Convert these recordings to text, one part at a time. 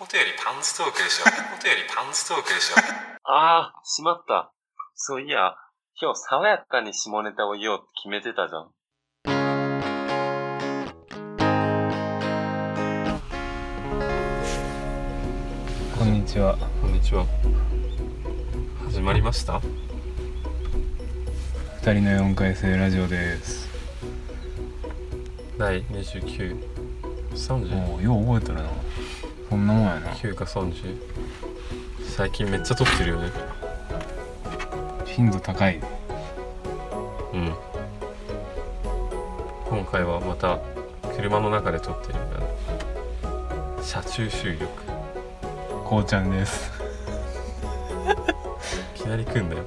ことよりパンツトークでしょことよりパンツトークでしょああ、しまった。そういや、今日爽やかに下ネタを言おうって決めてたじゃん。こんにちは。こんにちは始まりました？二人の四回生ラジオです。第2930もうよう覚えてるな。そんなもんやな。9か30最近めっちゃ撮ってるよね。頻度高い。うん。今回はまた車の中で撮ってるあの車中収録。こうちゃんです。いきなり来んだよ。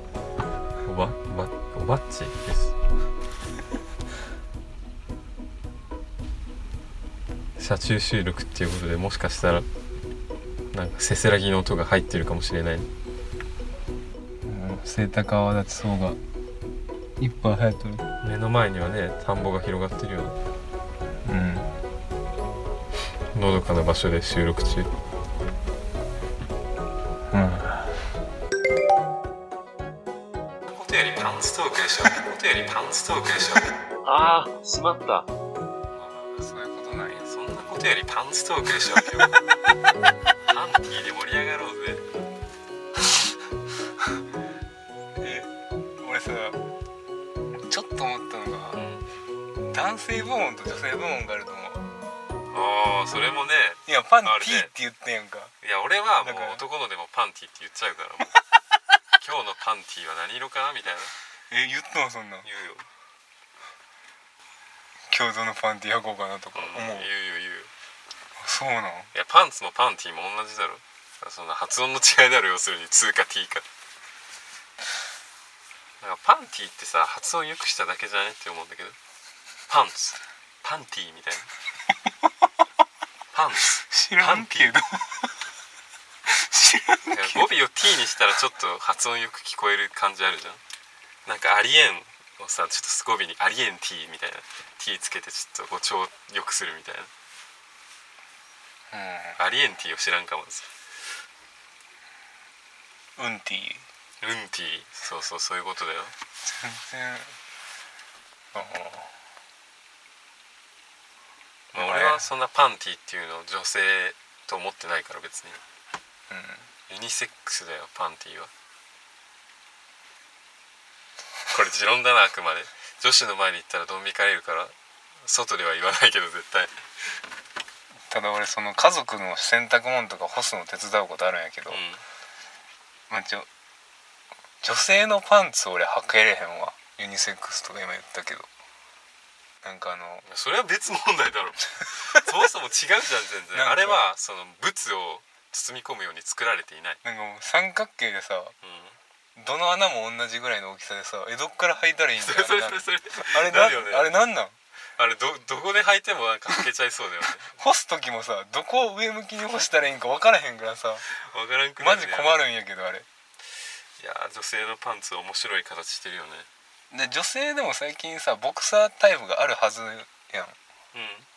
おばおばおばっちです車中収録っていうことでもしかしたらなんかせせらぎの音が入ってるかもしれないうんセイタカアワダチソウがいっぱい生えとる。目の前にはね田んぼが広がってるよねうん。のどかな場所で収録中うん。ことよりパンツトークでしょことよりパンツトークでしょああ、しまった。そんなことよりパンツトークでしょ今日パンティーで盛り上がろうぜ。え、俺さ、ちょっと思ったのが、男性部門と女性部門があると思う。ああそれもねいや、パンティーって言ってんやんか。いや俺はもう男のでもパンティーって言っちゃうから。も う今日のパンティーは何色かなみたいな。え、言ったのそんな。ん。言うよ、共同のパンティー履こうかなとかう。ん思う。言うよ言うよそうなん？いやパンツもパンティーも同じだろ。そんな発音の違いだろ要するに。2か T か。なんかパンティーってさ発音よくしただけじゃねって思うんだけど。パンツ。パンティーみたいな。パンツ。知らんけど。知らんいや語尾を T にしたらちょっと発音よく聞こえる感じあるじゃん。なんかありえんをさちょっと語尾にありえん T みたいな。T つけてちょっと語調よくするみたいなありえん T を知らんかもですうん。うんティー。ルンティそうそうそういうことだよ全然。あまあ、俺はそんなパンティっていうのを女性と思ってないから別にあ。うん。ユニセックスだよパンティはこれ持論だなあくまで女子の前に行ったらドン引かれるから外では言わないけど絶対ただ俺その家族の洗濯物とか干すの手伝うことあるんやけど、うまあ、ちょ女性のパンツ俺履けれへんわ。ユニセックスとか今言ったけど。なんかあのんそれは別問題だろ。そもそも違うじゃん全然。あれはその物を包み込むように作られていない、なんかもう三角形でさうん、どの穴も同じぐらいの大きさでさえどっから履いたらいいんだよあれなあれなんなん？あれどどこで履いてもなんか履けちゃいそうだよね。干す時もさどこを上向きに干したらいいんか分からへんからさ。わからんくなマジ困るんやけどあれ。いやー女性のパンツ面白い形してるよね。で女性でも最近さボクサータイプがあるはずやん。うん。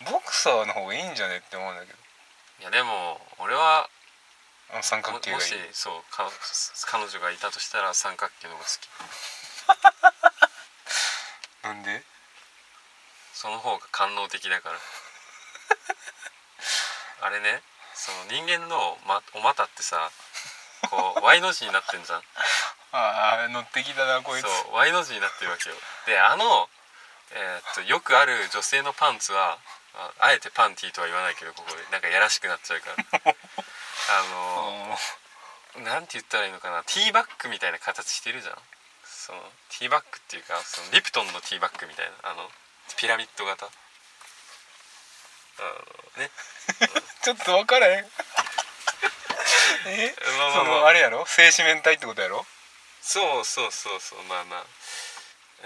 ボクサーの方がいいんじゃねって思うんだけど。いやでも俺は三角も形がいい。もしそうか彼女がいたとしたら三角形の方が好き。なんで？その方が官能的だから。あれねその人間の、ま、お股ってさこう Y の字になってんじゃん。ああ乗ってきたなこいつ。そう Y の字になってるわけよ。であの、えーっとよくある女性のパンツはああえてパンティーとは言わないけどここで。なんかやらしくなっちゃうから。あのなんて言ったらいいのかな。ティーバッグみたいな形してるじゃん。そのティーバッグっていうかそのリプトンのティーバッグみたいなあのピラミッド型？あのね。ちょっと分からへん。え？そまあまあまあ。のあれやろ？静止面体ってことやろ？そうそうそうそうまあまあ。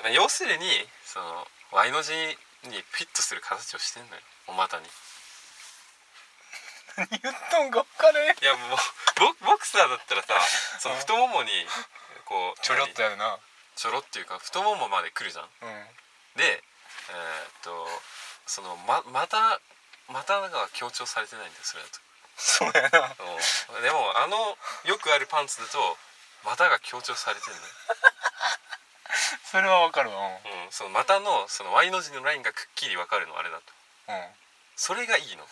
まあ要するにその Y の字にフィットする形をしてんのよ。お股に。何言っとんか分からへん。いやもうボボクサーだったらさその太ももにこうちょろっと何やるな。ちょろっていうか太ももまで来るじゃん。うん。でえーっとそのままた股が強調されてないんだよそれだと。そうやな。うん。でもあのよくあるパンツだと股が強調されてるのよ。それはわかるわ。うん。うん、その股のその Y の字のラインがくっきり分かるのあれだと。うん。それがいいの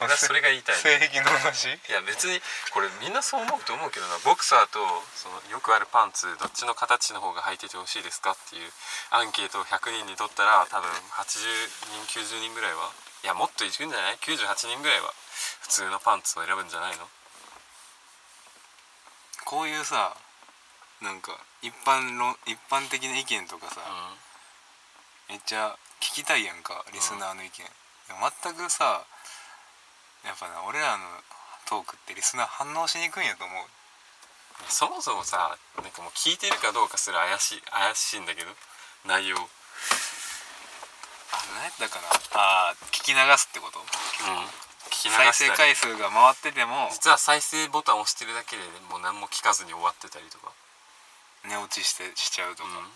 俺はそれが言いたい。の性癖の話？いや別にこれみんなそう思うと思うけどな。ボクサーとそのよくあるパンツどっちの形の方が履いててほしいですかっていうアンケートを100人に取ったら多分80人90人ぐらいはいやもっといくんじゃない ?98 人ぐらいは普通のパンツを選ぶんじゃないの？こういうさなんか一般論一般的な意見とかさ、めっちゃ聞きたいやんかリスナーの意見、でも全くさやっぱな俺らのトークってリスナー反応しにくいんやと思う。そもそもさなんかもう聞いてるかどうかすら怪しい怪しいんだけど内容。あ何やったかなあー聞き流すってこと。うん。聞き流再生したり。回数が回ってても実は再生ボタンを押してるだけでもう何も聞かずに終わってたりとか、寝落ちしてしちゃうとか、うん、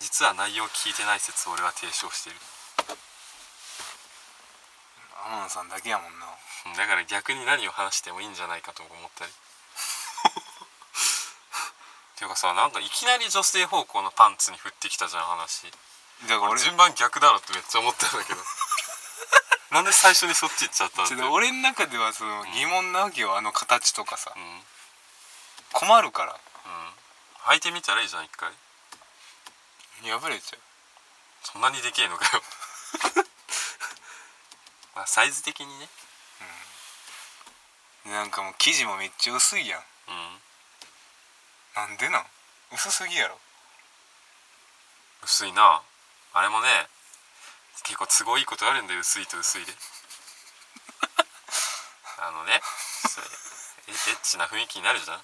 実は内容聞いてない説を俺は提唱してる天野さんだけやもんな。うんだから逆に何を話してもいいんじゃないかと思ったり。ていうかさなんかいきなり女性方向のパンツに振ってきたじゃん話。だから俺俺順番逆だろってめっちゃ思ったんだけど。なんで最初にそっち行っちゃったちょっと俺の中ではその疑問なわけよあの形とかさ。うん。うん困るから。履いてみたらいいじゃん一回。破れちゃう。そんなにでけえのかよ まあサイズ的にね。なんかもう生地もめっちゃ薄いやん。うん。なんでなん？薄すぎやろ。薄いな。あれもね結構都合いいことあるんだよ。薄いと薄いで。あのねエッチな雰囲気になるじゃん、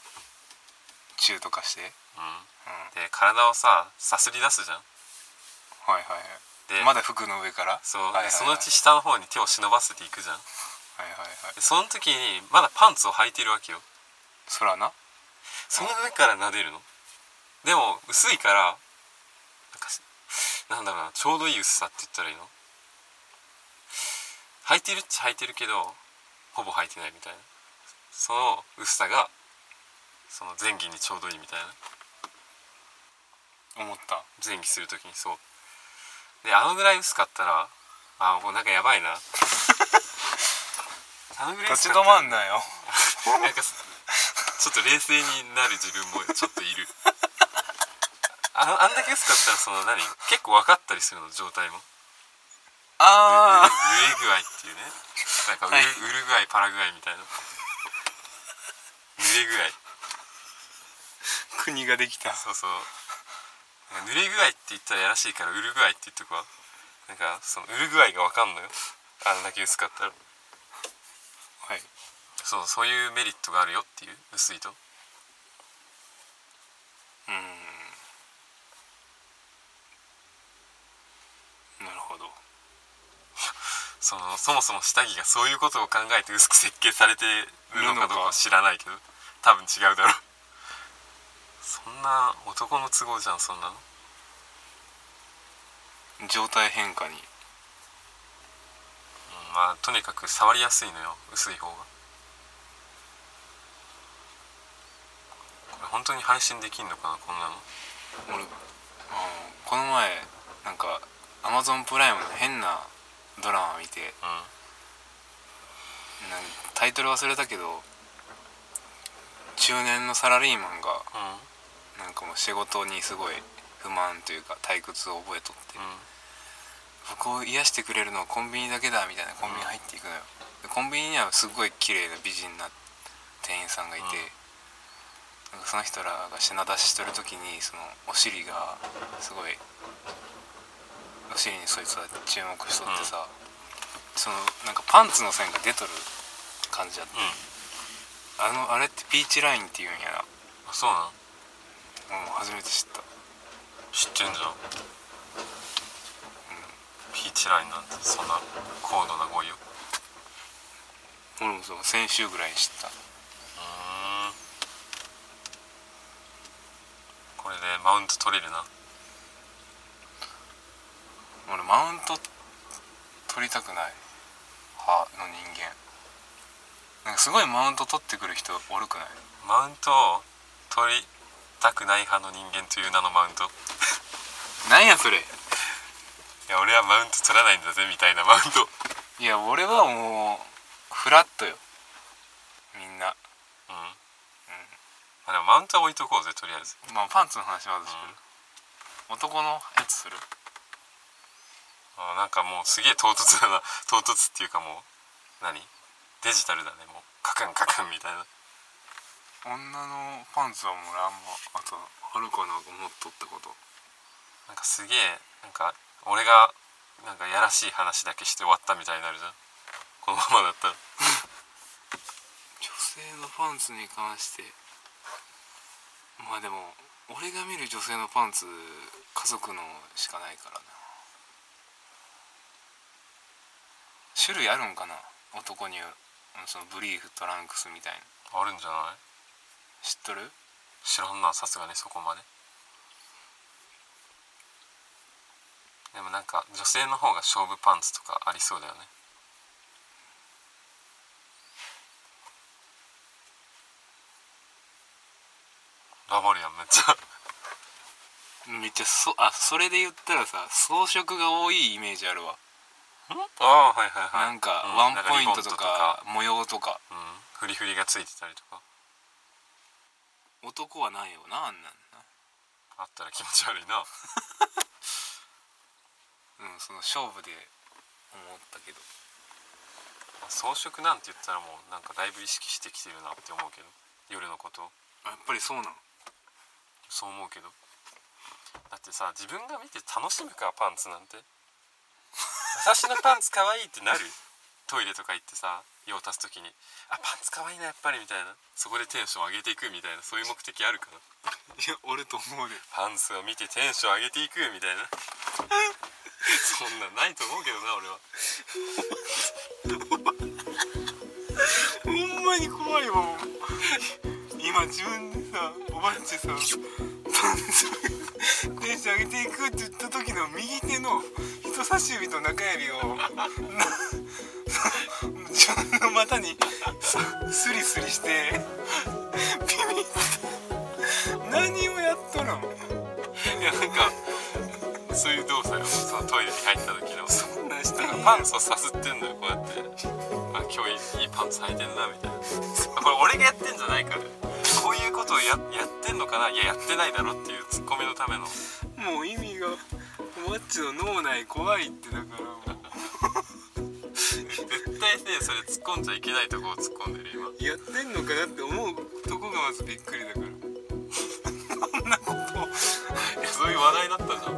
チューとかして。うん、うん。で体をささすり出すじゃん。はいはいはいでまだ服の上から？そう、はいはいはい。でそのうち下の方に手を忍ばせていくじゃん。はいはいはい。でその時にまだパンツを履いてるわけよ。そらな？その上から撫でるの？でも薄いからなんかしなんだろうなちょうどいい薄さって言ったらいいの？履いてるっちゃ履いてるけどほぼ履いてないみたいな。その薄さがその前儀にちょうどいいみたいな。思った。前儀する時にそうであのぐらい薄かったらあもうなんかやばいな。あのぐらい立ち止薄かったらまんなよ。なんかすちょっと冷静になる自分もちょっといる。あのあんだけ薄かったらその何？結構分かったりするの状態も。あぬぬれ具合っていうね。なんかうる,、はい。うる具合パラ具合みたいな。濡れ具合。あ 国ができた。そうそう濡れ具合って言ったらやらしいからうる具合って言っとくわ。なんかそのうる具合が分かんのよ。あんだけ薄かったら。はい。そうそういうメリットがあるよっていう薄いと。うん。なるほど。そのそもそも下着がそういうことを考えて薄く設計されてるのかどうか知らないけど多分違うだろう。そんな男の都合じゃんそんなの。状態変化に。うんまあとにかく触りやすいのよ薄い方が。これ本当に配信できんのかなこんなの。俺あのこの前なんかアマゾンプライムの変なドラマ見てうん。なんタイトル忘れたけど中年のサラリーマンがうんなんかもう仕事にすごい不満というか退屈を覚えとってうん。僕を癒してくれるのはコンビニだけだみたいなコンビニ入っていくのよ。でコンビニにはすごい綺麗な美人な店員さんがいて、なんかその人らが品出ししとる時にそのお尻がすごいお尻にそいつは注目しとってさ、そのなんかパンツの線が出とる感じやって、あのあれってピーチラインっていうんやな。あそうなのもう初めて知った。知ってんじゃん、ピーチラインなんてそんな高度な語彙を。俺もそう先週ぐらいに知った。うーん。これでマウント取れるな。俺マウント取りたくない。派の人間。なんかすごいマウント取ってくる人おるくない？マウントを取りたくない派の人間という名のマウント。なんやそれ。いや俺はマウント取らないんだぜみたいなマウント。いや俺はもうフラットよ。みんな。うん、まあ、でもマウントは置いとこうぜとりあえず。まあパンツの話まずする、男のやつする。あなんかもうすげえ唐突だな。唐突っていうかもう何？デジタルだねもう。カクンカクンみたいな女のパンツはもう俺あんまあとあるかな思っとったこと。なんかすげえなんか俺がなんかやらしい話だけして終わったみたいになるじゃん。このままだったら。女性のパンツに関してまあでも俺が見る女性のパンツ家族のしかないからな。種類あるんかな？男にうんそのブリーフトランクスみたいな。あるんじゃない？知っとる？知らんなさすがにそこまで。でもなんか女性の方が勝負パンツとかありそうだよね。ラバるやんめっちゃ。めっちゃそあそれで言ったらさ装飾が多いイメージあるわ、ああはいはいはい。なんかうん。ワンポイントとか。模様とか。うん。フリフリがついてたりとか男はないよなあんなんあったら気持ち悪いな。な うんその勝負で思ったけど。装飾なんて言ったらもうなんかだいぶ意識してきてるなって思うけど。夜のこと。やっぱりそうなんそう思うけど。だってさ自分が見て楽しむかパンツなんて。私のパンツ可愛いってなる？トイレとか行ってさ用足す時にあパンツ可愛いなやっぱりみたいな。そこでテンション上げていくみたいなそういう目的あるから。いや俺と思うで。パンツを見てテンション上げていくみたいな。そんなんないと思うけどな俺は。ほんまに怖いわもう。今自分でさおばっちさパンツテンション上げていくって言った時の右手の人差し指と中指をな自分の股にさスリスリして ビビって何をやっとるのいやなんかそういう動作よ。そのトイレに入った時の。そんなんしてなんかパンツをさすってんのよ。こうやって。あ今日いいパンツ履いてんなみたいな。これ俺がやってんじゃないから。こういうことをややってんのかな？いややってないだろっていうツッコミのための。もう意味がおばっちの脳内怖いってだから対ねそれ突っ込んじゃいけないとこを突っ込んでる今。やってんのかなって思うとこがまずびっくりだから。こんなこと。をいやそういう話題だったじゃん。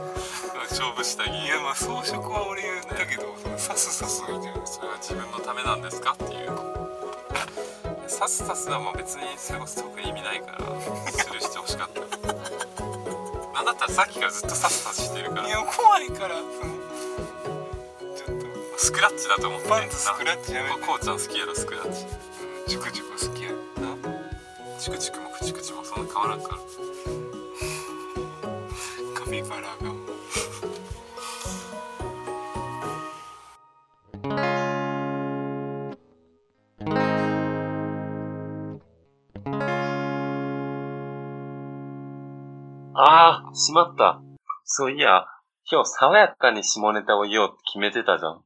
勝負下着。いやまあ装飾は俺言ったけどそのサスサスみたいなそれは自分のためなんですかっていう。サスサスはもう別にそれこそ特に意味ないからスルーしてほしかった。なんだったらさっきからずっとサスサスしてるから。いや怖いからそのスクラッチだと思ってパンツスクラッチやめて。こうちゃん好きやろスクラッチ。チュクチュク好きやチクチクもクチクチもそんな変わらんから。カピバラが。ああ、しまった。そういや、今日爽やかに下ネタを言おうって決めてたじゃん。